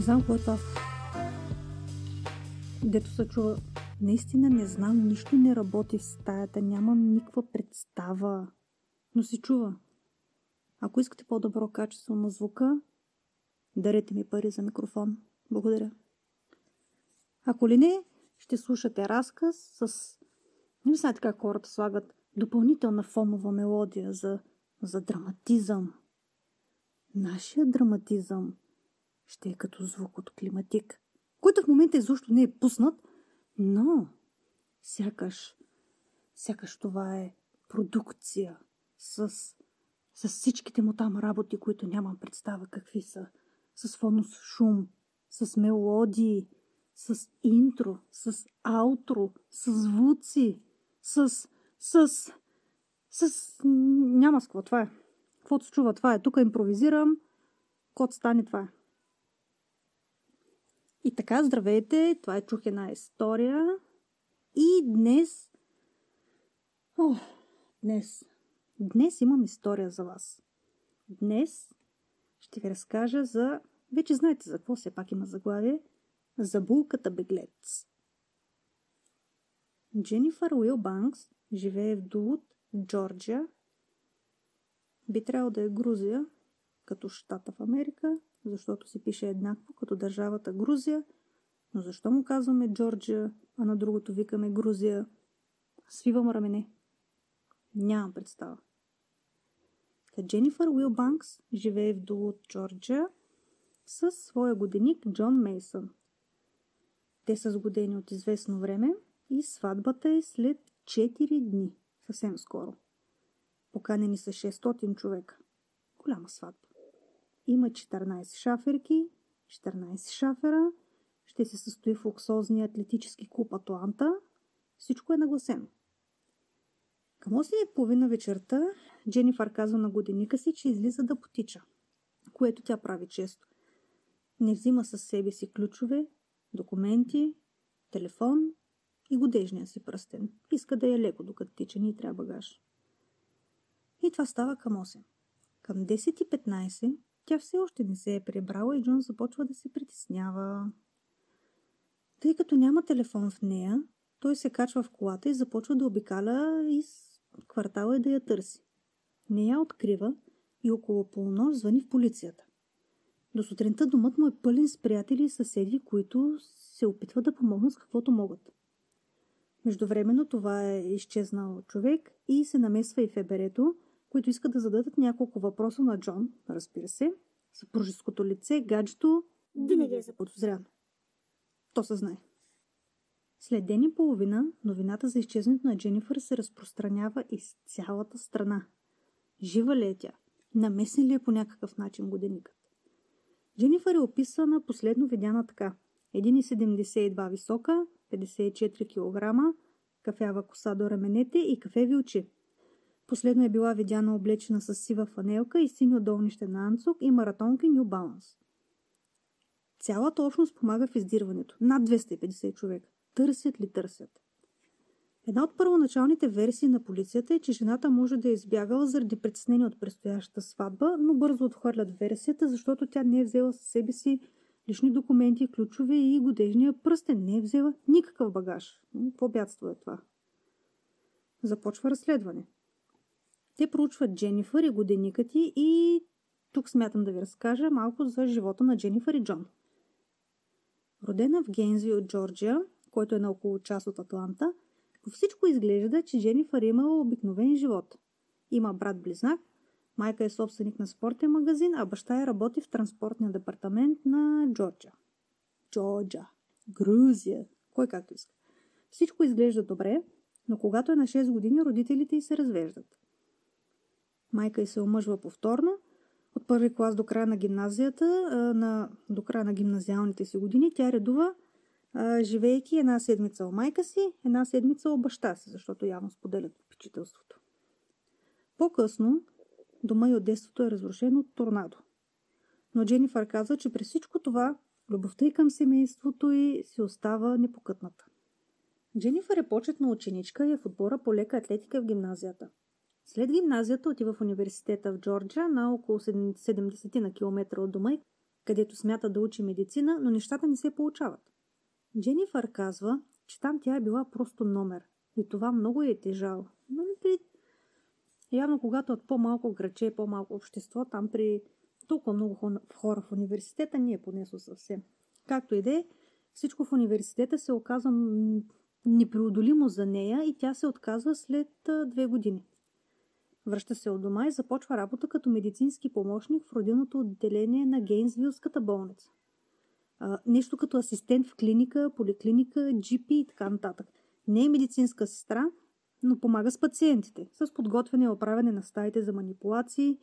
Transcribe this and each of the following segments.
Не знам какво е това. Дето се чува. Наистина не знам, нищо не работи в стаята, нямам никаква представа. Но се чува. Ако искате по-добро качество на звука, дарете ми пари за микрофон. Благодаря. Ако ли не, ще слушате разказ с... Не знаете как хората слагат допълнителна фонова мелодия за, за драматизъм. Нашия драматизъм ще е като звук от климатик, който в момента изобщо не е пуснат, но сякаш, сякаш това е продукция с, с всичките му там работи, които нямам представа какви са. С фонус шум, с мелодии, с интро, с аутро, с звуци, с, с, с... Няма с какво, това е. Каквото се чува, това е. Тук импровизирам. Код стане, това е. И така, здравейте, това е Чух една история. И днес... О, днес... Днес имам история за вас. Днес ще ви разкажа за... Вече знаете за какво все пак има заглавие. За булката беглец. Дженифър Уилбанкс живее в Дулут, Джорджия. Би трябвало да е Грузия, като щата в Америка, защото се пише еднакво като държавата Грузия, но защо му казваме Джорджия, а на другото викаме Грузия? Свивам рамене. Нямам представа. Та Дженифър Уилбанкс живее в Дулут, Джорджия, със своя годеник Джон Мейсън. Те са сгодени от известно време и сватбата е след 4 дни, съвсем скоро. Поканени са 600 човека. Голяма сватба. Има 14 шаферки, 14 шафера. Ще се състои в луксозния атлетически клуб Атланта. Всичко е нагласено. Към 8.30 вечерта Дженифър казва на годиника си, че излиза да потича, което тя прави често. Не взима със себе си ключове, документи, телефон и годежния си пръстен. Иска да е леко, докато тича, ни трябва багаж. И това става към 8. Към 10.15 тя все още не се е прибрала и Джон започва да се притеснява. Тъй като няма телефон в нея, той се качва в колата и започва да обикаля из квартала и да я търси. Не я открива и около полунощ звъни в полицията. До сутринта домът му е пълен с приятели и съседи, които се опитват да помогнат с каквото могат. Междувременно това е изчезнал човек и се намесва и ФБР-то, които искат да зададат няколко въпроса на Джон, разбира се. Съпружеското лице, гаджето, винаги е заподозряно. То се знае. След ден и половина новината за изчезването на Дженифър се разпространява из цялата страна. Жива ли е тя? Намесен ли е по някакъв начин годеникът? Дженифър е описана последно видяна така. 1,72 висока, 54 кг, кафява коса до раменете и кафеви очи. Последно е била видяна облечена с сива фанелка и синьо долнище на Анцук и маратонки New Balance. Цялата общност помага в издирването. Над 250 човека. Търсят ли търсят? Една от първоначалните версии на полицията е, че жената може да е избягала заради притеснение от предстоящата сватба, но бързо отхвърлят версията, защото тя не е взела със себе си лични документи, ключове и годежния пръстен. Не е взела никакъв багаж. Какво бядство е това? Започва разследване. Те проучват Дженифър и годеника ти и тук смятам да ви разкажа малко за живота на Дженифър и Джон. Родена в Гейнсвил, Джорджия, който е на около час от Атланта, по всичко изглежда, че Дженифър е обикновен живот. Има брат-близнак, майка е собственик на спортен магазин, а баща е работи в транспортния департамент на Джорджия. Джорджия. Грузия. Кой както иска. Всичко изглежда добре, но когато е на 6 години, родителите й се развеждат. Майка й се омъжва повторно. От първи клас до края на гимназията, на, до края на гимназиалните си години, тя редува, живейки една седмица у майка си, една седмица у баща си, защото явно споделят попечителството. По-късно, дома и от детството е разрушен от торнадо. Но Дженифър казва, че при всичко това любовта и към семейството й си остава непокътната. Дженифър е почетна ученичка и е в отбора по лека атлетика в гимназията. След гимназията отива в университета в Джорджия на около 70 на километра от дома, където смята да учи медицина, но нещата не се получават. Дженифър казва, че там тя е била просто номер и това много е тежало. Но при... Явно когато от по-малко граче, по-малко общество, там при толкова много хора в университета не е понесло съвсем. Както и да е, всичко в университета се оказва непреодолимо за нея и тя се отказва след две години. Връща се от дома и започва работа като медицински помощник в родилното отделение на Гейнсвилската болница. А, нещо като асистент в клиника, поликлиника, GP и така нататък. Не е медицинска сестра, но помага с пациентите, с подготвяне и оправяне на стаите за манипулации,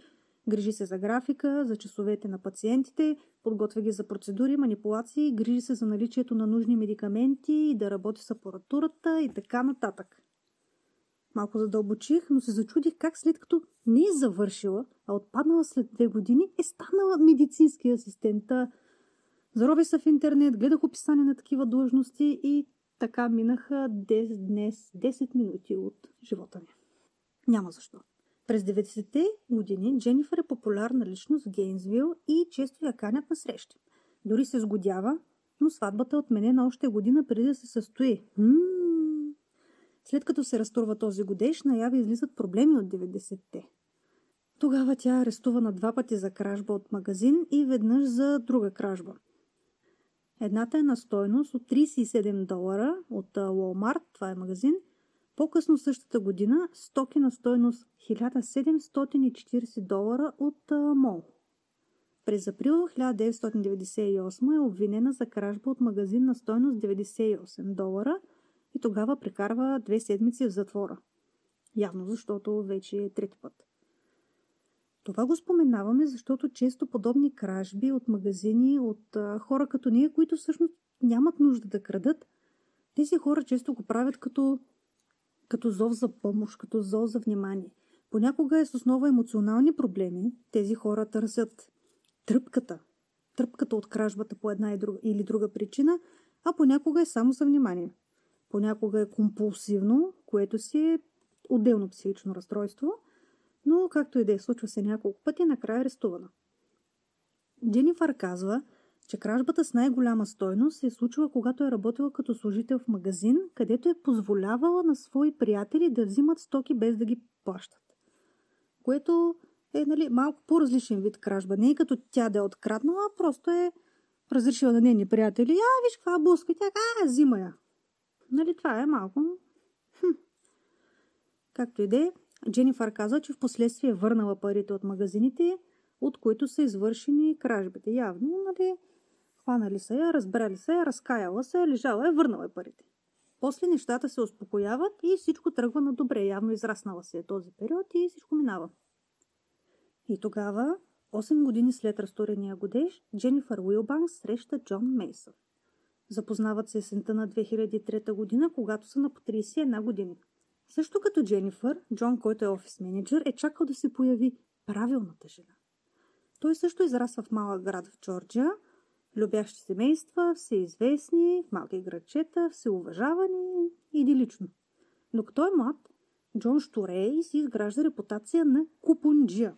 грижи се за графика, за часовете на пациентите, подготвя ги за процедури, манипулации, грижи се за наличието на нужни медикаменти, да работи с апаратурата и така нататък. Малко задълбочих, но се зачудих как след като не е завършила, а отпаднала след две години, е станала медицински асистент. Зароби се в интернет, гледах описание на такива длъжности и така минаха 10, днес 10 минути от живота ми. Няма защо. През 90-те години Дженифър е популярна личност в Гейнсвил и често я канят на срещи. Дори се сгодява, но сватбата е отменена още година преди да се състои. М-м-м. След като се разтурва този годеж, наяви излизат проблеми от 90-те. Тогава тя е арестувана два пъти за кражба от магазин и веднъж за друга кражба. Едната е на стойност от 37 долара от Walmart, това е магазин. По-късно същата година стоки на стойност 1740 долара от Мол. През април 1998 е обвинена за кражба от магазин на стойност 98 долара и тогава прекарва две седмици в затвора. Явно защото вече е трети път. Това го споменаваме, защото често подобни кражби от магазини, от а, хора като ние, които всъщност нямат нужда да крадат, тези хора често го правят като, като зов за помощ, като зов за внимание. Понякога е с основа емоционални проблеми. Тези хора търсят тръпката. Тръпката от кражбата по една или друга причина, а понякога е само за внимание. Понякога е компулсивно, което си е отделно психично разстройство – но както и да е, случва се няколко пъти, накрая е арестувана. Дженифър казва, че кражбата с най-голяма стойност се е случила, когато е работила като служител в магазин, където е позволявала на свои приятели да взимат стоки без да ги плащат. Което е нали, малко по-различен вид кражба. Не е като тя да е откраднала, просто е разрешила на нейни приятели. А, виж каква блузка. Тя, а, взима я. Нали, това е малко... Хм. Както и да е, Дженифър каза, че в последствие е върнала парите от магазините, от които са извършени кражбите. Явно, нали, хванали са я, разбрали се я, разкаяла се, лежала е, върнала е парите. После нещата се успокояват и всичко тръгва на добре. Явно израснала се е този период и всичко минава. И тогава, 8 години след разторения годеж, Дженифър Уилбанк среща Джон Мейсън. Запознават се есента на 2003 година, когато са на по 31 години. Също като Дженифър, Джон, който е офис менеджер, е чакал да се появи правилната жена. Той също израсва в малък град в Джорджия, любящи семейства, всеизвестни, в малки градчета, всеуважавани, идилично. Но като е млад, Джон штурее и си изгражда репутация на купунджия.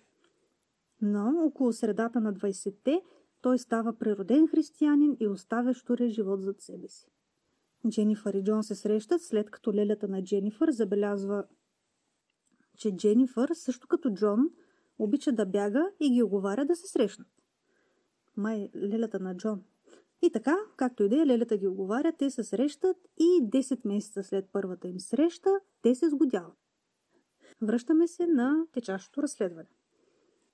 Но около средата на 20-те той става природен християнин и оставя штурия живот зад себе си. Дженифър и Джон се срещат, след като лелята на Дженифър забелязва, че Дженифър, също като Джон, обича да бяга и ги оговаря да се срещнат. Май лелята на Джон. И така, както и да е, лелята ги оговаря, те се срещат и 10 месеца след първата им среща, те се сгодяват. Връщаме се на течащото разследване.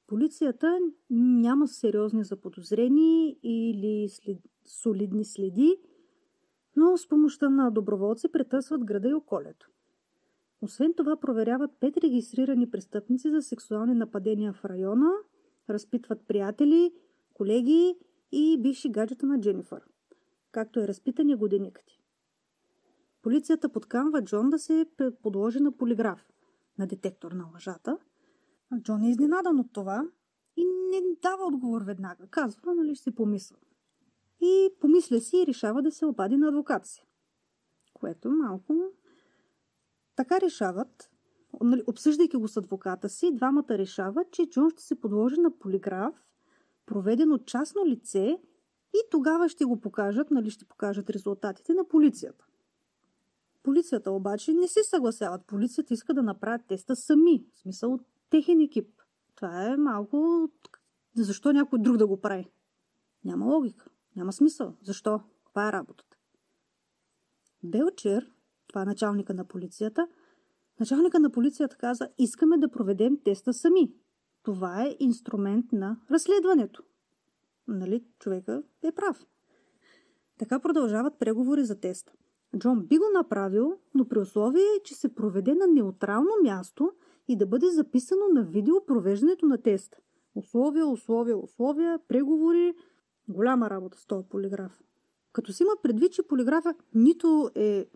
Полицията няма сериозни заподозрени или след... солидни следи, но с помощта на доброволци претърсват града и околето. Освен това проверяват пет регистрирани престъпници за сексуални нападения в района, разпитват приятели, колеги и бивши гаджета на Дженифър, както е разпитани годиникът ти. Полицията подканва Джон да се подложи на полиграф, на детектор на лъжата. Джон е изненадан от това и не дава отговор веднага. Казва, нали ще си помисля и помисля си и решава да се обади на адвокат си. Което малко... Така решават. нали, обсъждайки го с адвоката си, двамата решават, че Джон ще се подложи на полиграф, проведен от частно лице и тогава ще го покажат, нали, ще покажат резултатите на полицията. Полицията обаче не се съгласяват. Полицията иска да направят теста сами. В смисъл техен екип. Това е малко... Защо някой друг да го прави? Няма логика. Няма смисъл. Защо? Каква е работата? Белчер, това е началника на полицията, началника на полицията каза, искаме да проведем теста сами. Това е инструмент на разследването. Нали, човека е прав. Така продължават преговори за теста. Джон би го направил, но при условие, че се проведе на неутрално място и да бъде записано на видео провеждането на теста. Условия, условия, условия, преговори. Голяма работа с този полиграф. Като си има предвид, че полиграфа нито е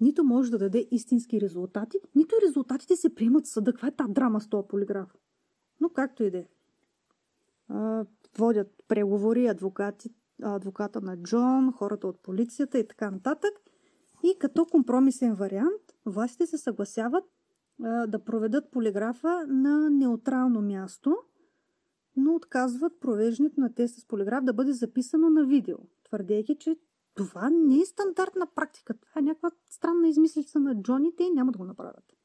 нито може да даде истински резултати, нито резултатите се приемат в съда. Е тази драма с този полиграф? Но както и да е. Водят преговори адвокати, адвоката на Джон, хората от полицията и така нататък. И като компромисен вариант, властите се съгласяват да проведат полиграфа на неутрално място, но отказват провеждането на теста с полиграф да бъде записано на видео, твърдейки, че това не е стандартна практика. Това е някаква странна измислица на Джон и те няма да го направят.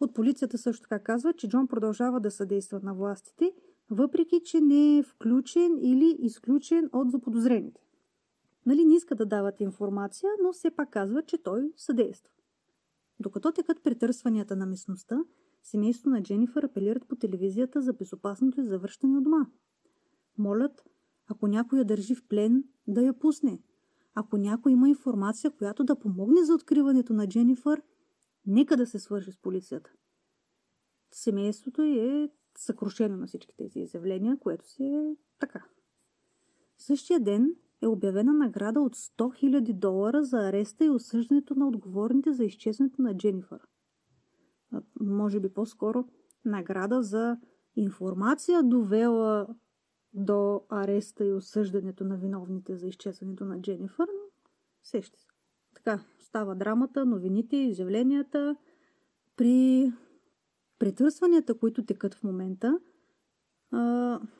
От полицията също така казва, че Джон продължава да съдейства на властите, въпреки че не е включен или изключен от заподозрените. Нали, не иска да дават информация, но все пак казва, че той съдейства. Докато текат претърсванията на местността, семейството на Дженифър апелират по телевизията за безопасното и завръщане от дома. Молят, ако някой я държи в плен, да я пусне. Ако някой има информация, която да помогне за откриването на Дженифър, нека да се свържи с полицията. Семейството е съкрушено на всички тези изявления, което си е така. Същия ден е обявена награда от 100 000 долара за ареста и осъждането на отговорните за изчезването на Дженифър. Може би по-скоро награда за информация довела до ареста и осъждането на виновните за изчезването на Дженифър, но сеща се. Така, става драмата, новините, изявленията. При претърсванията, които текат в момента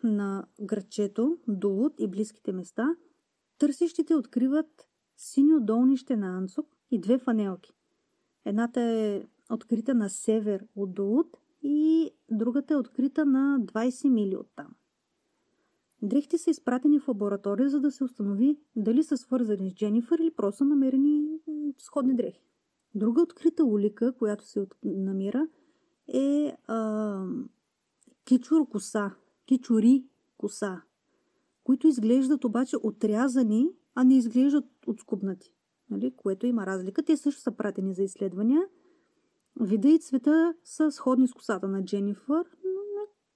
на градчето, Дулут и близките места – Търсещите откриват синьо долнище на Анцук и две фанелки. Едната е открита на север от Долут и другата е открита на 20 мили от там. Дрехите са изпратени в лаборатория, за да се установи дали са свързани с Дженифър или просто намерени сходни дрехи. Друга открита улика, която се намира, е а, кичур коса, кичури коса, които изглеждат обаче отрязани, а не изглеждат отскубнати. Нали? Което има разлика. Те също са пратени за изследвания. Вида и цвета са сходни с косата на Дженифър.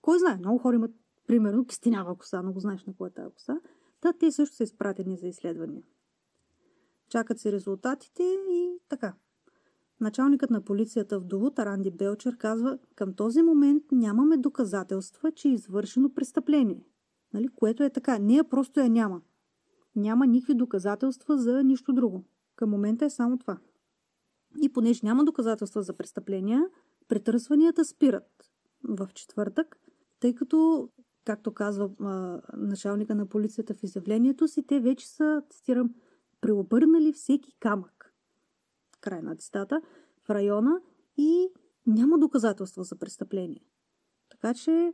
Кой знае, много хора имат примерно кистинява коса, но го знаеш на кой е тази коса. Та те също са изпратени за изследвания. Чакат се резултатите и така. Началникът на полицията в Довут, Ранди Белчер, казва, към този момент нямаме доказателства, че е извършено престъпление. Нали? Което е така. Нея просто я няма. Няма никакви доказателства за нищо друго. Към момента е само това. И понеже няма доказателства за престъпления, претърсванията спират в четвъртък, тъй като, както казва а, началника на полицията в изявлението си, те вече са, цитирам, преобърнали всеки камък. Край на цитата. В района и няма доказателства за престъпление. Така че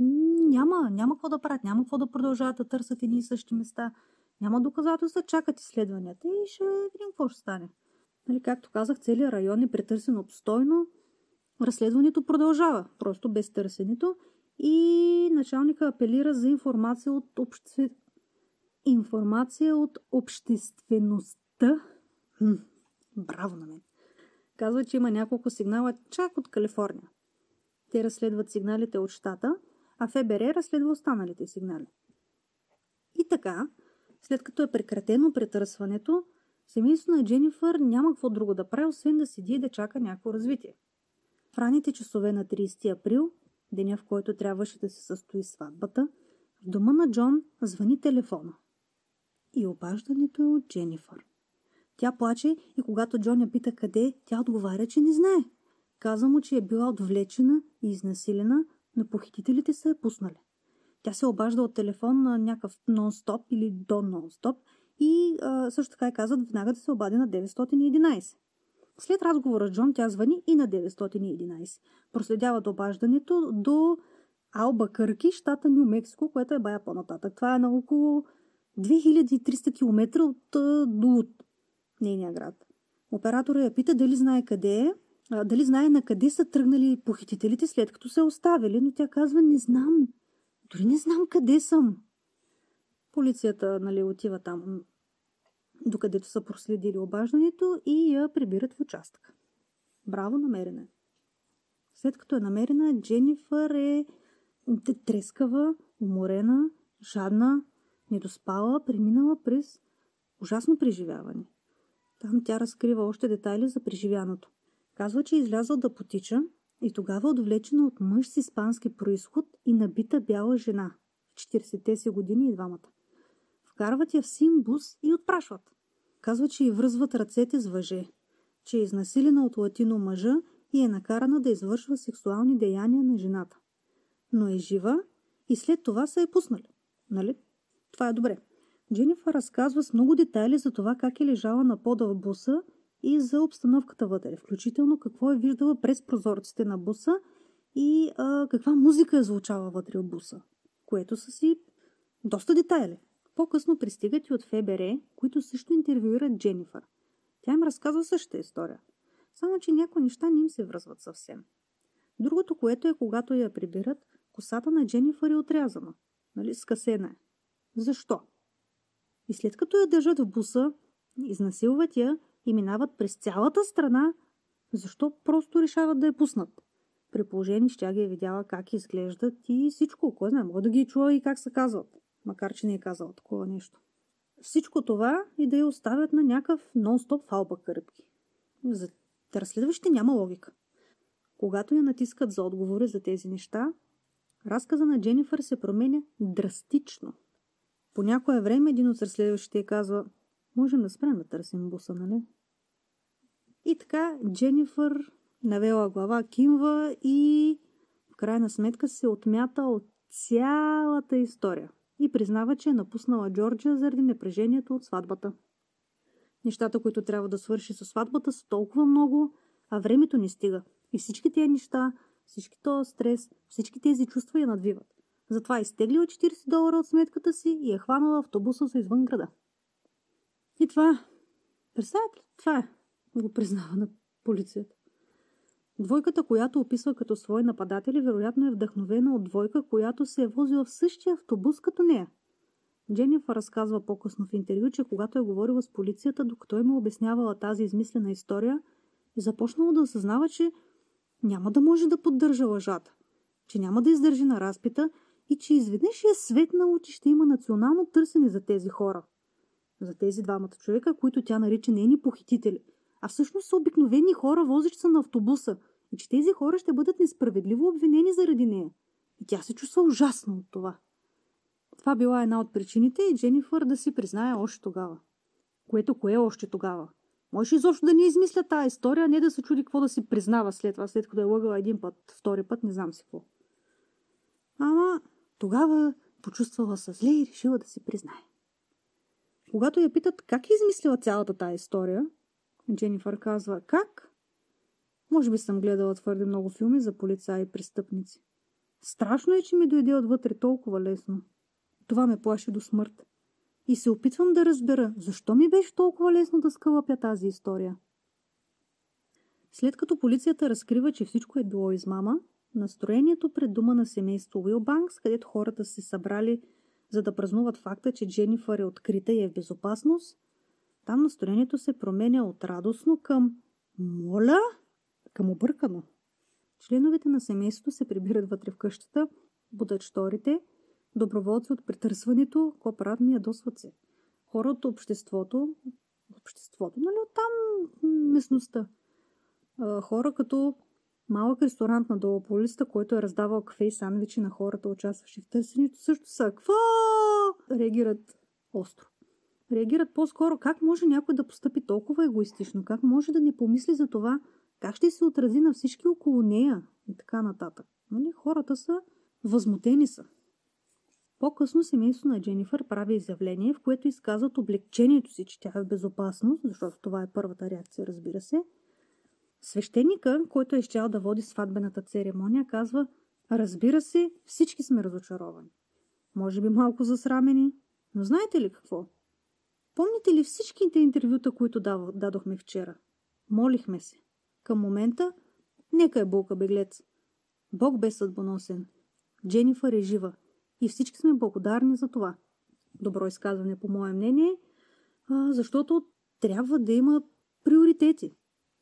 няма, няма какво да правят, няма какво да продължават да търсят едни и същи места. Няма доказателства, чакат изследванията и ще видим какво ще стане. Нали, както казах, целият район е претърсен обстойно. Разследването продължава, просто без търсенето. И началника апелира за информация от, обще... информация от обществеността. Хм, браво на мен! Казва, че има няколко сигнала чак от Калифорния. Те разследват сигналите от щата – а ФБР разследва останалите сигнали. И така, след като е прекратено претърсването, семейството на Дженифър няма какво друго да прави, освен да седи и да чака някакво развитие. В ранните часове на 30 април, деня в който трябваше да се състои сватбата, в дома на Джон звъни телефона. И обаждането е от Дженифър. Тя плаче и когато Джон я пита къде, тя отговаря, че не знае. Каза му, че е била отвлечена и изнасилена, но похитителите са я пуснали. Тя се обажда от телефон на някакъв нон-стоп или до нон-стоп и а, също така е каза веднага да се обади на 911. След разговора с Джон тя звъни и на 911. Проследяват обаждането до Алба Кърки, щата Нью Мексико, което е бая по-нататък. Това е на около 2300 км от до нейния град. Оператора я пита дали знае къде е, дали знае на къде са тръгнали похитителите след като се оставили, но тя казва не знам. Дори не знам къде съм. Полицията нали, отива там, докъдето са проследили обаждането и я прибират в участък. Браво, намерена. След като е намерена, Дженифър е трескава, уморена, жадна, недоспала, преминала през ужасно преживяване. Там тя разкрива още детайли за преживяното. Казва, че е излязъл да потича и тогава е отвлечена от мъж с испански происход и набита бяла жена. В 40-те си години и двамата. Вкарват я в симбус и отпрашват. Казва, че й връзват ръцете с въже, че е изнасилена от латино мъжа и е накарана да извършва сексуални деяния на жената. Но е жива и след това са я пуснали. Нали? Това е добре. Дженифър разказва с много детайли за това как е лежала на пода в буса и за обстановката вътре, включително какво е виждала през прозорците на буса и а, каква музика е звучала вътре от буса, което са си доста детайли. По-късно пристигат и от ФБР, които също интервюират Дженифър. Тя им разказва същата история. Само, че някои неща не им се връзват съвсем. Другото, което е, когато я прибират, косата на Дженифър е отрязана. Нали, скъсена е. Защо? И след като я държат в буса, изнасилват я и минават през цялата страна, защо просто решават да я пуснат? При положение, че тя ги е видяла как изглеждат и всичко. Кой знае, може да ги е чува и как се казват. Макар, че не е казала такова нещо. Всичко това и да я оставят на някакъв нон-стоп фалба кърпки. За разследващите няма логика. Когато я натискат за отговори за тези неща, разказа на Дженифър се променя драстично. По някое време един от разследващите казва Можем да спрем да търсим буса, нали? И така Дженифър навела глава, кимва и в крайна сметка се отмята от цялата история и признава, че е напуснала Джорджа заради напрежението от сватбата. Нещата, които трябва да свърши със сватбата са толкова много, а времето не стига. И всички тези неща, всички този стрес, всички тези чувства я надвиват. Затова е изтеглила 40 долара от сметката си и е хванала автобуса за извън града. И това, представете ли, това е, го признава на полицията. Двойката, която описва като свои нападатели, вероятно е вдъхновена от двойка, която се е возила в същия автобус като нея. Дженифър разказва по-късно в интервю, че когато е говорила с полицията, докато е му обяснявала тази измислена история, е започнала да осъзнава, че няма да може да поддържа лъжата, че няма да издържи на разпита и че изведнъж е светнало, че ще има национално търсене за тези хора. За тези двамата човека, които тя нарича нейни похитители. А всъщност са обикновени хора, возещи се на автобуса. И че тези хора ще бъдат несправедливо обвинени заради нея. И тя се чувства ужасно от това. Това била една от причините и Дженифър да си признае още тогава. Което кое е още тогава? Може изобщо да не измисля тази история, а не да се чуди какво да си признава след това, след като е лъгала един път, втори път, не знам си какво. Ама тогава почувствала се зле и решила да си признае. Когато я питат как е измислила цялата тази история, Дженифър казва как? Може би съм гледала твърде много филми за полицаи и престъпници. Страшно е, че ми дойде отвътре толкова лесно. Това ме плаши до смърт. И се опитвам да разбера, защо ми беше толкова лесно да скълъпя тази история. След като полицията разкрива, че всичко е било измама, настроението пред дома на семейство Уилбанкс, където хората се събрали за да празнуват факта, че Дженифър е открита и е в безопасност, там настроението се променя от радостно към моля, към объркано. Членовете на семейството се прибират вътре в къщата, будат шторите, доброволци от претърсването, ко правят ми ядосват се. Хора от обществото, обществото, нали, оттам местността. Хора като малък ресторант надолу по който е раздавал кафе и сандвичи на хората, участващи в търсенето, също са. Какво? Реагират остро. Реагират по-скоро как може някой да постъпи толкова егоистично, как може да не помисли за това Как ще се отрази на всички около нея и така нататък. Нали? Хората са възмутени са. По-късно семейството на Дженифър прави изявление, в което изказват облегчението си, че тя е в безопасност, защото това е първата реакция, разбира се. Свещеника, който е изчал да води сватбената церемония, казва Разбира се, всички сме разочаровани. Може би малко засрамени, но знаете ли какво? Помните ли всичките интервюта, които дадохме вчера? Молихме се. Към момента, нека е болка беглец. Бог бе съдбоносен. Дженифър е жива. И всички сме благодарни за това. Добро изказване, по мое мнение, защото трябва да има приоритети.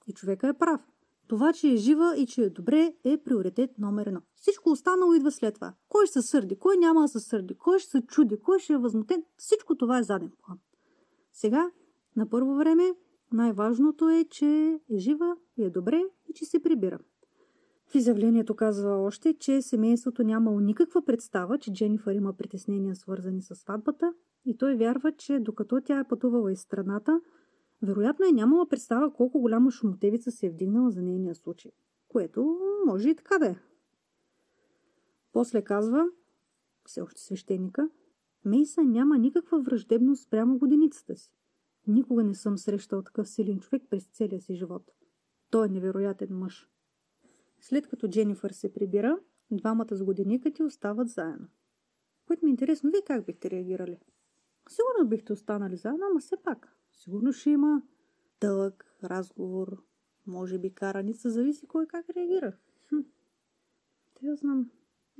И човека е прав. Това, че е жива и че е добре, е приоритет номер едно. Всичко останало идва след това. Кой ще се сърди, кой няма да се сърди, кой ще се чуди, кой ще е възмутен, всичко това е заден план. Сега, на първо време, най-важното е, че е жива и е добре и че се прибира. В изявлението казва още, че семейството нямало никаква представа, че Дженифър има притеснения свързани с сватбата и той вярва, че докато тя е пътувала из страната, вероятно е нямала представа колко голяма шумотевица се е вдигнала за нейния случай. Което може и така да е. После казва, все още свещеника, Мейса няма никаква враждебност прямо годиницата си. Никога не съм срещал такъв силен човек през целия си живот. Той е невероятен мъж. След като Дженифър се прибира, двамата с годиника ти остават заедно. Което ми е интересно, вие как бихте реагирали? Сигурно бихте останали заедно, ама все пак. Сигурно ще има дълъг разговор, може би караница, зависи кой как реагира. Хм. Те знам.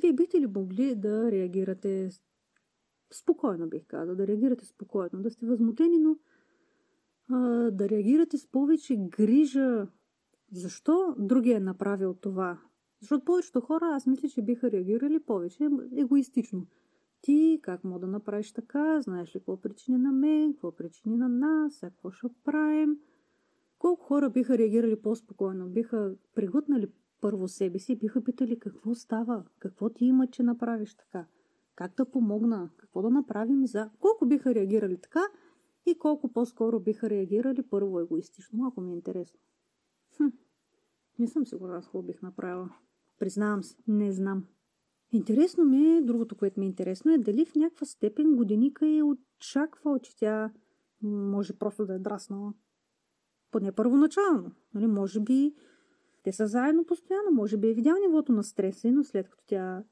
Вие бихте ли могли да реагирате спокойно, бих казал, да реагирате спокойно, да сте възмутени, но а, да реагирате с повече грижа защо другия е направил това? Защото повечето хора, аз мисля, че биха реагирали повече егоистично. Ти как мога да направиш така? Знаеш ли какво причини на мен? Какво причини на нас? Какво ще правим? Колко хора биха реагирали по-спокойно? Биха приготнали първо себе си биха питали какво става? Какво ти има, че направиш така? Как да помогна? Какво да направим за... Колко биха реагирали така и колко по-скоро биха реагирали първо егоистично? Малко ми е интересно. Хм, не съм сигурна, какво бих направила. Признавам се, не знам. Интересно ми е, другото, което ми е интересно е дали в някаква степен годиника е очаквал, че тя може просто да е драснала. Поне първоначално. Нали, може би те са заедно постоянно, може би е видял нивото на стреса, но след като тя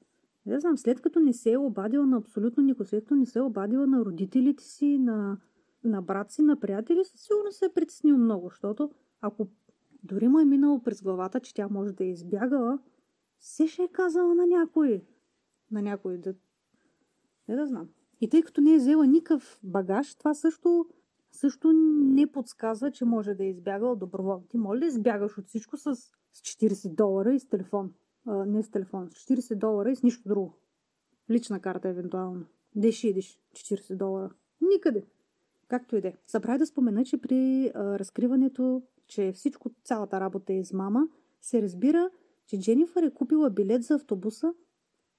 не знам, след като не се е обадила на абсолютно никой, след като не се е обадила на родителите си, на, на брат си, на приятели, със сигурно се е притеснил много, защото ако дори му е минало през главата, че тя може да е избягала, се ще е казала на някой. На някой да... Не да знам. И тъй като не е взела никакъв багаж, това също, също не подсказва, че може да е избягала доброволно. Ти може да избягаш от всичко с, с 40 долара и с телефон. Не с телефон, с 40 долара и с нищо друго. Лична карта, евентуално. Де ще идиш 40 долара? Никъде. Както и да е. Забравя да спомена, че при а, разкриването че всичко, цялата работа е измама, се разбира, че Дженифър е купила билет за автобуса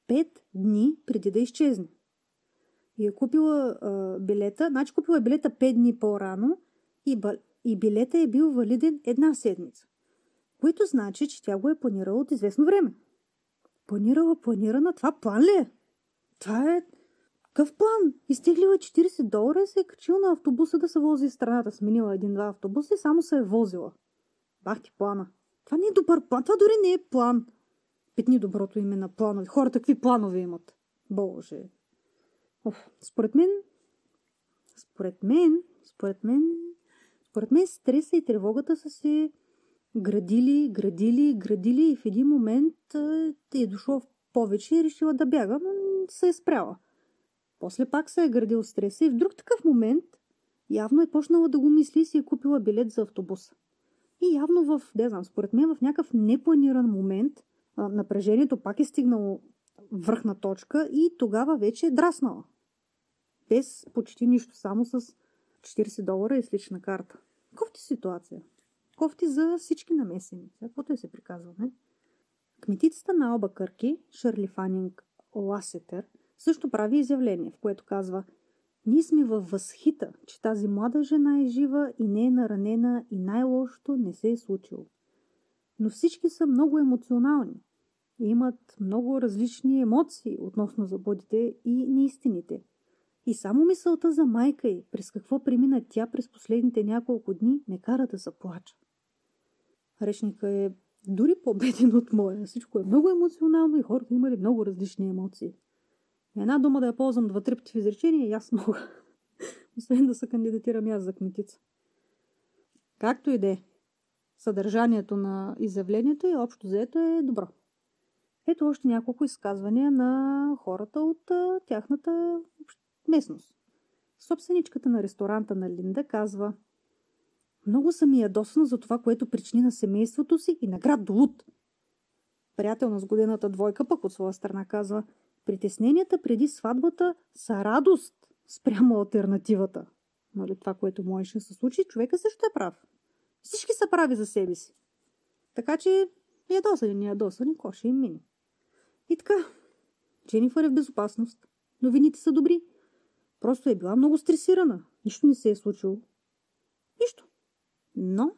5 дни преди да изчезне. И е купила а, билета, значи купила билета 5 дни по-рано и, и билета е бил валиден една седмица. Което значи, че тя го е планирала от известно време. Планирала, планирана, това план ли е? Това е какъв план? Изтеглила 40 долара и се е качила на автобуса да се вози из страната. Сменила един-два автобуса и само се е возила. Бах ти плана. Това не е добър план. Това дори не е план. Питни доброто име на планове. Хората какви планове имат? Боже. Оф, според мен, според мен, според мен, според мен стреса и тревогата са се градили, градили, градили и в един момент е дошло в повече и решила да бяга, но се е спряла. После пак се е градил стреса и в друг такъв момент явно е почнала да го мисли и си е купила билет за автобуса. И явно в, не знам, според мен в някакъв непланиран момент напрежението пак е стигнало върхна точка и тогава вече е драснала. Без почти нищо, само с 40 долара и с лична карта. Кофти ситуация. Кофти за всички намесени. Каквото е се приказва, не? Кметицата на Алба Кърки, Шърли Фанинг Ласетер, също прави изявление, в което казва Ние сме във възхита, че тази млада жена е жива и не е наранена и най-лошото не се е случило. но всички са много емоционални. И имат много различни емоции относно заблудите и неистините. И само мисълта за майка й, през какво премина тя през последните няколко дни, ме кара да заплача. Речника е дори по-беден от моя. Всичко е много емоционално и хората имали много различни емоции. Една дума да я ползвам два-три пъти в изречение и аз мога. Освен да се кандидатирам аз за кметица. Както и да е. Съдържанието на изявлението и общо заето е добро. Ето още няколко изказвания на хората от тяхната местност. Собственичката на ресторанта на Линда казва Много съм и ядосана за това, което причини на семейството си и на град Долуд. Приятел на сгодената двойка пък от своя страна казва Притесненията преди сватбата са радост спрямо альтернативата. Нали, това, което можеше да се случи, човека също е прав. Всички са прави за себе си. Така че ядосани, не ядосани, ко ще им мине. И така, Дженифър е в безопасност. Новините са добри. Просто е била много стресирана. Нищо не се е случило. Нищо. Но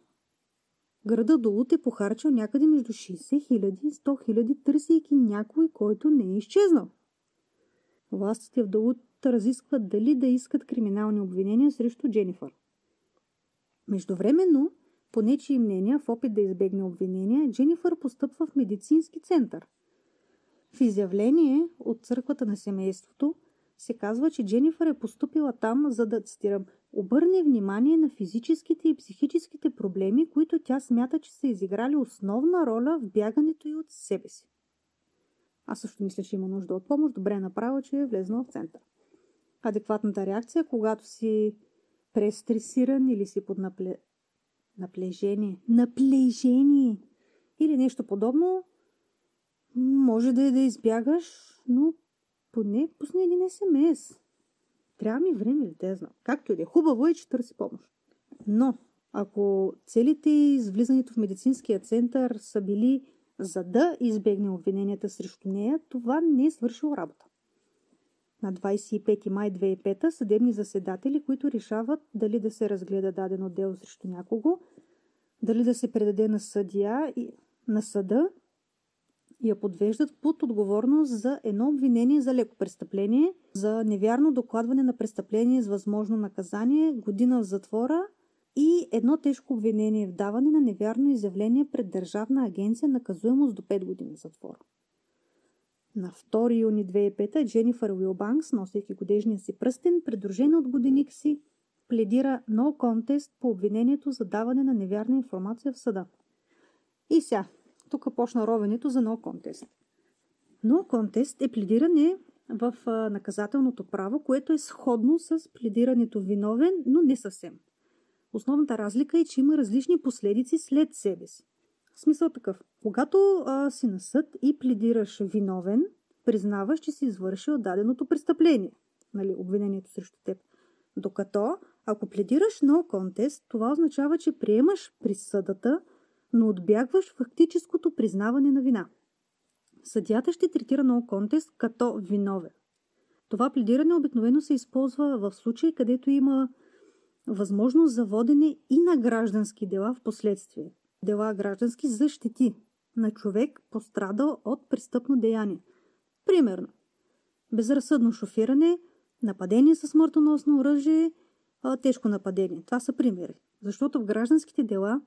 града Долут е похарчил някъде между 60 хиляди и 100 хиляди, търсейки някой, който не е изчезнал. Властите в Долут разискват дали да искат криминални обвинения срещу Дженифър. Междувременно, по нечии мнения, в опит да избегне обвинения, Дженифър постъпва в медицински център. В изявление от църквата на семейството се казва, че Дженифър е поступила там, за да, цитирам, обърне внимание на физическите и психическите проблеми, които тя смята, че са изиграли основна роля в бягането и от себе си. Аз също мисля, че има нужда от помощ. Добре е направила, че е влезнала в център. Адекватната реакция, когато си престресиран или си под напле... наплежение. Наплежение! Или нещо подобно, може да е да избягаш, но поне пусни един СМС. Трябва ми време ли те знам. Както и да е. Хубаво е, че търси помощ. Но, ако целите из влизането в медицинския център са били за да избегне обвиненията срещу нея, това не е свършило работа. На 25 май 2005 съдебни заседатели, които решават дали да се разгледа дадено дело срещу някого, дали да се предаде на съдия и на съда я подвеждат под отговорност за едно обвинение за леко престъпление, за невярно докладване на престъпление с възможно наказание, година в затвора и едно тежко обвинение в даване на невярно изявление пред Държавна агенция наказуемост до 5 години затвора. На 2 юни 2005 Дженифър Уилбанкс, носейки годежния си пръстен, придружена от годиник си, пледира no contest по обвинението за даване на невярна информация в съда. И сега, тук почна ровенето за no contest. No contest е пледиране в наказателното право, което е сходно с пледирането виновен, но не съвсем. Основната разлика е, че има различни последици след себе си. Смисъл такъв. Когато а, си на съд и пледираш виновен, признаваш, че си извършил даденото престъпление. Нали, обвинението срещу теб. Докато, ако пледираш no contest, това означава, че приемаш присъдата, но отбягваш фактическото признаване на вина. Съдята ще третира no contest като виновен. Това пледиране обикновено се използва в случаи, където има възможност за водене и на граждански дела в последствие. Дела граждански защити на човек, пострадал от престъпно деяние. Примерно, безразсъдно шофиране, нападение с смъртоносно оръжие, тежко нападение. Това са примери. Защото в гражданските дела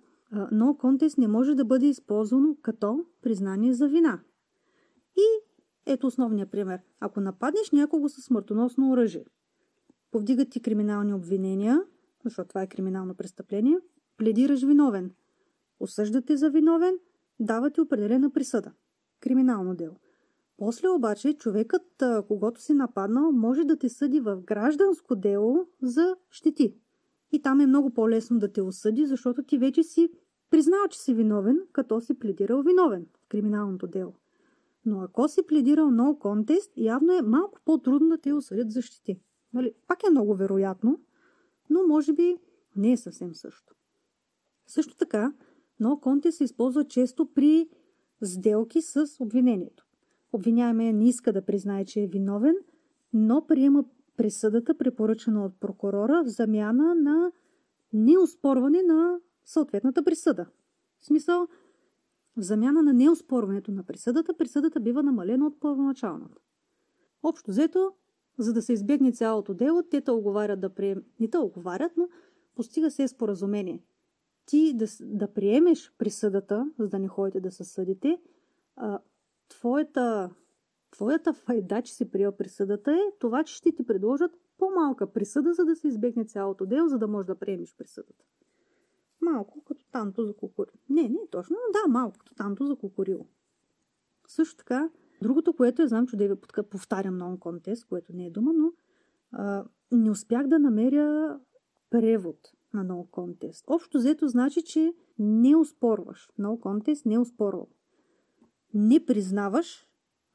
но контест не може да бъде използвано като признание за вина. И ето основния пример. Ако нападнеш някого с смъртоносно оръжие, повдигат ти криминални обвинения, защото това е криминално престъпление, пледираш виновен. Осъждате за виновен, давате определена присъда. Криминално дело. После обаче човекът, когато си нападнал, може да те съди в гражданско дело за щети. И там е много по-лесно да те осъди, защото ти вече си признал, че си виновен, като си пледирал виновен в криминалното дело. Но ако си пледирал no contest, явно е малко по-трудно да те осъдят за щети. Нали? Пак е много вероятно, но може би не е съвсем също. Също така, no contest се използва често при сделки с обвинението. Обвиняемия не иска да признае, че е виновен, но приема присъдата, препоръчана от прокурора, в замяна на неоспорване на съответната присъда. В смисъл, В замяна на неоспорването на присъдата, присъдата бива намалена от първоначалната. Общо взето, за да се избегне цялото дело, те те оговарят да приемат. Не те оговарят, но постига се споразумение. Ти да, да приемеш присъдата, за да не ходите да се съдите, а, твоята, твоята файда, че си приел присъдата е това, че ще ти предложат по-малка присъда, за да се избегне цялото дело, за да можеш да приемеш присъдата. Малко като танто за кукурило. Не, не точно, но да, малко като танто за кукурило. Също така, другото, което е, знам, че да ви повтарям много контест, което не е дума, но а, не успях да намеря превод на No Contest. Общо взето значи, че не успорваш. No Contest не успорвам. Не признаваш,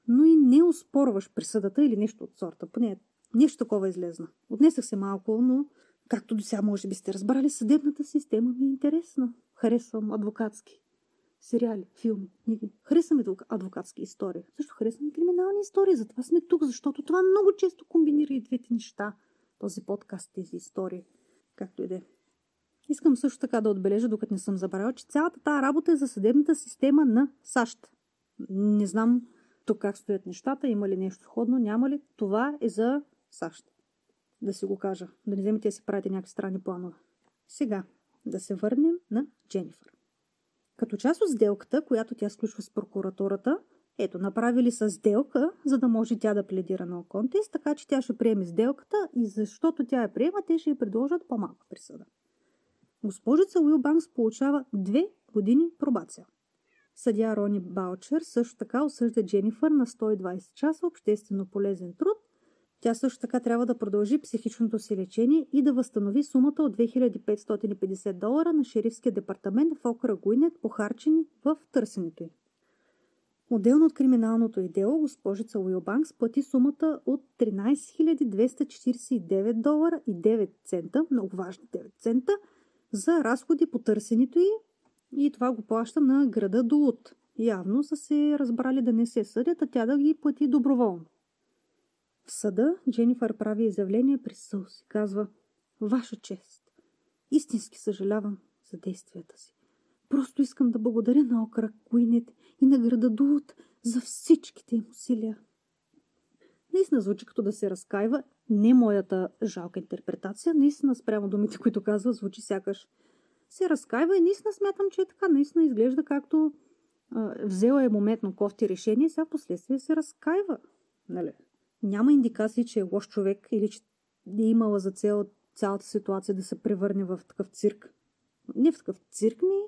но и не успорваш присъдата или нещо от сорта. Поне нещо такова излезна. Отнесах се малко, но както до сега може би сте разбрали, съдебната система ми е интересна. Харесвам адвокатски сериали, филми, книги. Харесвам адвокатски истории. Също харесвам криминални истории. Затова сме тук, защото това много често комбинира и двете неща. Този подкаст, тези истории. Както и да е. Искам също така да отбележа, докато не съм забравила, че цялата тази работа е за съдебната система на САЩ. Не знам тук как стоят нещата, има ли нещо сходно, няма ли. Това е за САЩ. Да си го кажа. Да не вземете да си правите някакви странни планове. Сега, да се върнем на Дженифър. Като част от сделката, която тя сключва с прокуратурата, ето, направили са сделка, за да може тя да пледира на Оконтес, така че тя ще приеме сделката и защото тя я приема, те ще й предложат по-малка присъда. Госпожица Уилбанкс получава две години пробация. Съдя Рони Баучер също така осъжда Дженифър на 120 часа обществено полезен труд. Тя също така трябва да продължи психичното си лечение и да възстанови сумата от 2550 долара на шерифския департамент в окра Гуинет, похарчени в търсенето й. Отделно от криминалното и дело, госпожица Уилбанкс плати сумата от 13 249 долара и 9 цента, много важни 9 цента, за разходи по търсенето й и това го плаща на града Дулут. Явно са се разбрали да не се съдят, а тя да ги плати доброволно. В съда Дженифър прави изявление при Сълс и казва Ваша чест, истински съжалявам за действията си. Просто искам да благодаря на окръг Куинет и на града Дулут за всичките им усилия. Наистина звучи като да се разкаива. Не моята жалка интерпретация. Наистина спрямо думите, които казва, звучи сякаш се разкаива и наистина смятам, че е така. Наистина изглежда както а, взела е моментно кофти решение сега последствие се разкаива. Нали? Няма индикации, че е лош човек или че е имала за цел цялата ситуация да се превърне в такъв цирк. Не в такъв цирк ми,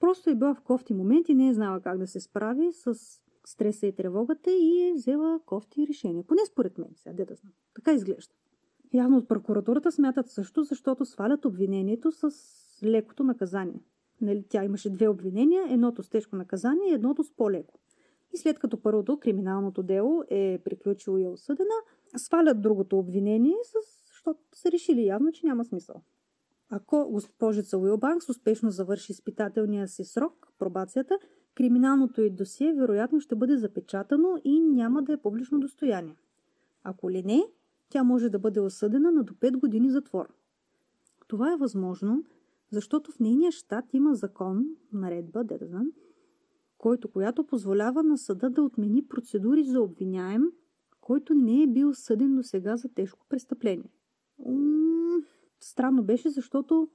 просто е била в кофти момент и не е знала как да се справи с стреса и тревогата и е взела кофти решения. Поне според мен, сега де да знам. Така изглежда. Явно от прокуратурата смятат също, защото свалят обвинението с лекото наказание. Нали, тя имаше две обвинения, едното с тежко наказание и едното с по-леко. И след като първото, криминалното дело, е приключило и е осъдена, свалят другото обвинение, защото са решили явно, че няма смисъл. Ако госпожица Уилбанкс успешно завърши изпитателния си срок, пробацията, криминалното й досие вероятно ще бъде запечатано и няма да е публично достояние. Ако ли не, тя може да бъде осъдена на до 5 години затвор. Това е възможно, защото в нейния щат има закон, наредба, да знам, който, която позволява на съда да отмени процедури за обвиняем, който не е бил съден до сега за тежко престъпление. М- странно беше, защото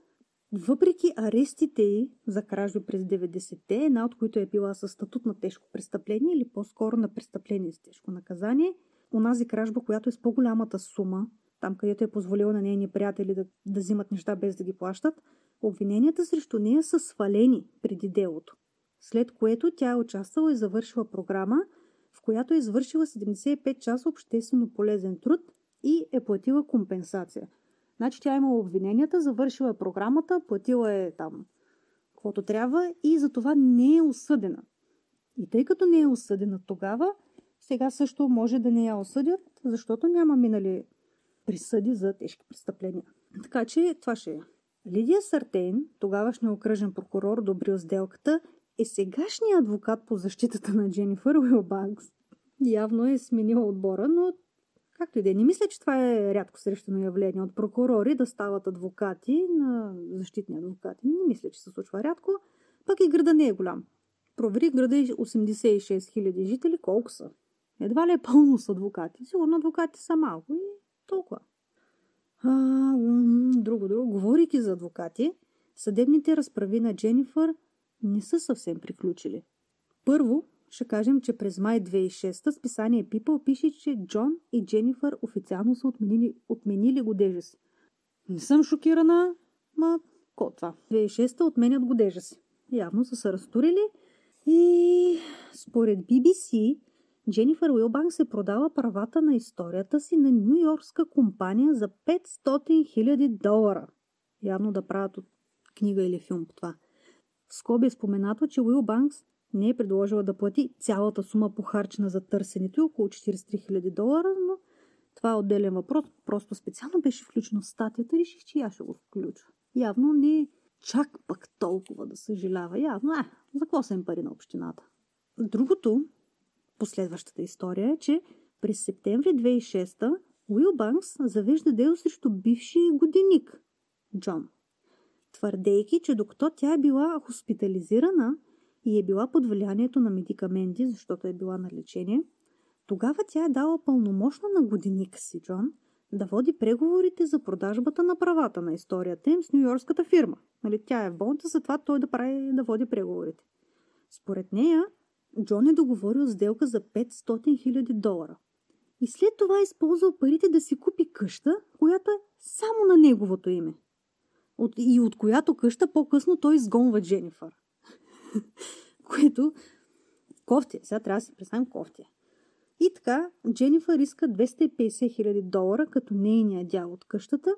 въпреки арестите й за кражби през 90-те, една от които е била със статут на тежко престъпление или по-скоро на престъпление с тежко наказание, онази кражба, която е с по-голямата сума, там където е позволила на нейни приятели да, да взимат неща без да ги плащат, обвиненията срещу нея са свалени преди делото. След което тя е участвала и завършила програма, в която е извършила 75 часа обществено полезен труд и е платила компенсация – Значи тя има обвиненията, завършила е програмата, платила е там каквото трябва и за това не е осъдена. И тъй като не е осъдена тогава, сега също може да не я осъдят, защото няма минали присъди за тежки престъпления. Така че това ще е. Лидия Сартейн, тогавашния окръжен прокурор, добрил сделката, е сегашният адвокат по защитата на Дженифър Уилбанкс. Явно е сменила отбора, но Както и да е. Не мисля, че това е рядко срещано явление от прокурори да стават адвокати на защитни адвокати. Не мисля, че се случва рядко. Пък и града не е голям. Провери града 86 000 жители. Колко са? Едва ли е пълно с адвокати. Сигурно адвокати са малко и толкова. А, друго, друго. Говорейки за адвокати, съдебните разправи на Дженифър не са съвсем приключили. Първо, ще кажем, че през май 2006 списание People пише, че Джон и Дженифър официално са отменили, отменили годежа си. Не съм шокирана, ма ко това? 2006 отменят годежа си. Явно са се разтурили и според BBC Дженифър Уилбанк се продава правата на историята си на Нью-Йоркска компания за 500 000 долара. Явно да правят от книга или филм по това. Скоби е споменато, че Уил Банкс не е предложила да плати цялата сума похарчена за търсенето около 43 000 долара, но това е отделен въпрос. Просто специално беше включено в статията. Реших, че я ще го включа. Явно не е чак пък толкова да съжалява. Явно, а, за какво са им пари на общината? Другото, последващата история е, че през септември 2006 Уил Банкс завежда дело срещу бивши годиник Джон, твърдейки, че докато тя е била хоспитализирана и е била под влиянието на медикаменти, защото е била на лечение, тогава тя е дала пълномощно на годиника си, Джон, да води преговорите за продажбата на правата на историята им с нью-йоркската фирма. Нали, тя е в болница, затова той да, прави, да води преговорите. Според нея, Джон е договорил сделка за 500 000 долара. И след това е използвал парите да си купи къща, която е само на неговото име. От, и от която къща по-късно той изгонва Дженифър. Което кофти. Сега трябва да си представим кофти. И така, Дженифър иска 250 хиляди долара като нейния дял от къщата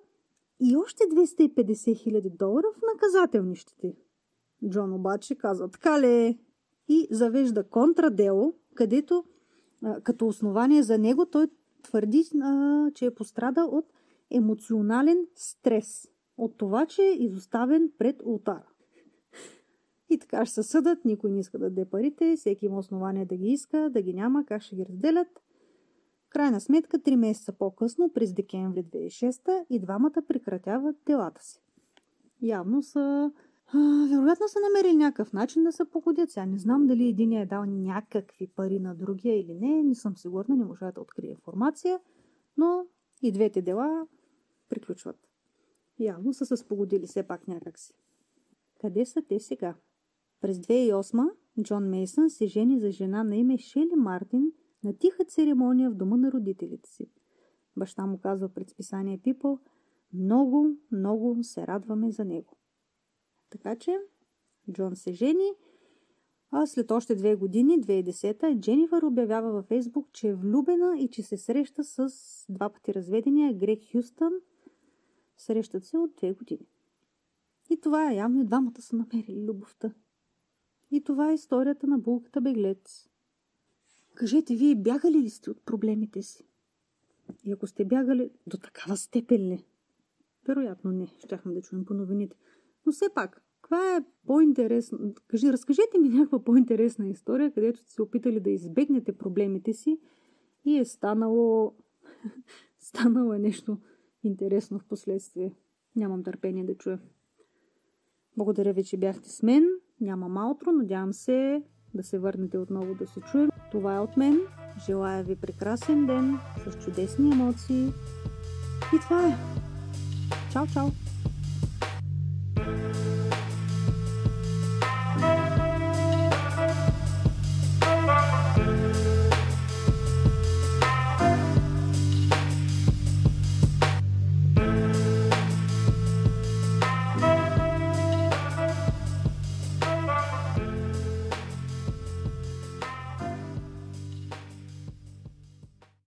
и още 250 хиляди долара в наказателни щети. Джон обаче казва, така ли е? И завежда контрадело, където като основание за него той твърди, че е пострадал от емоционален стрес. От това, че е изоставен пред ултара. И така ще се съдат, никой не иска да даде парите, всеки има основание да ги иска, да ги няма, как ще ги разделят. Крайна сметка, три месеца по-късно, през декември 2006, и двамата прекратяват делата си. Явно са... Вероятно са намерили някакъв начин да се погодят. Сега не знам дали един е дал някакви пари на другия или не. Не съм сигурна, не можа да открия информация. Но и двете дела приключват. Явно са се спогодили все пак някакси. Къде са те сега? През 2008 Джон Мейсън се жени за жена на име Шели Мартин на тиха церемония в дома на родителите си. Баща му казва пред списание People, много, много се радваме за него. Така че Джон се жени, а след още две години, 2010-та, Дженифър обявява във Фейсбук, че е влюбена и че се среща с два пъти разведения Грег Хюстън. Срещат се от две години. И това е явно и двамата са намерили любовта. И това е историята на булката беглец. Кажете, вие бягали ли сте от проблемите си? И ако сте бягали, до такава степен ли? Вероятно не, щяхме да чуем по новините. Но все пак, каква е по-интересна? Кажи, разкажете ми някаква по-интересна история, където сте се опитали да избегнете проблемите си и е станало... станало е нещо интересно в последствие. Нямам търпение да чуя. Благодаря ви, че бяхте с мен. Няма маутро, надявам се да се върнете отново да се чуем. Това е от мен. Желая ви прекрасен ден с чудесни емоции. И това е. Чао, чао!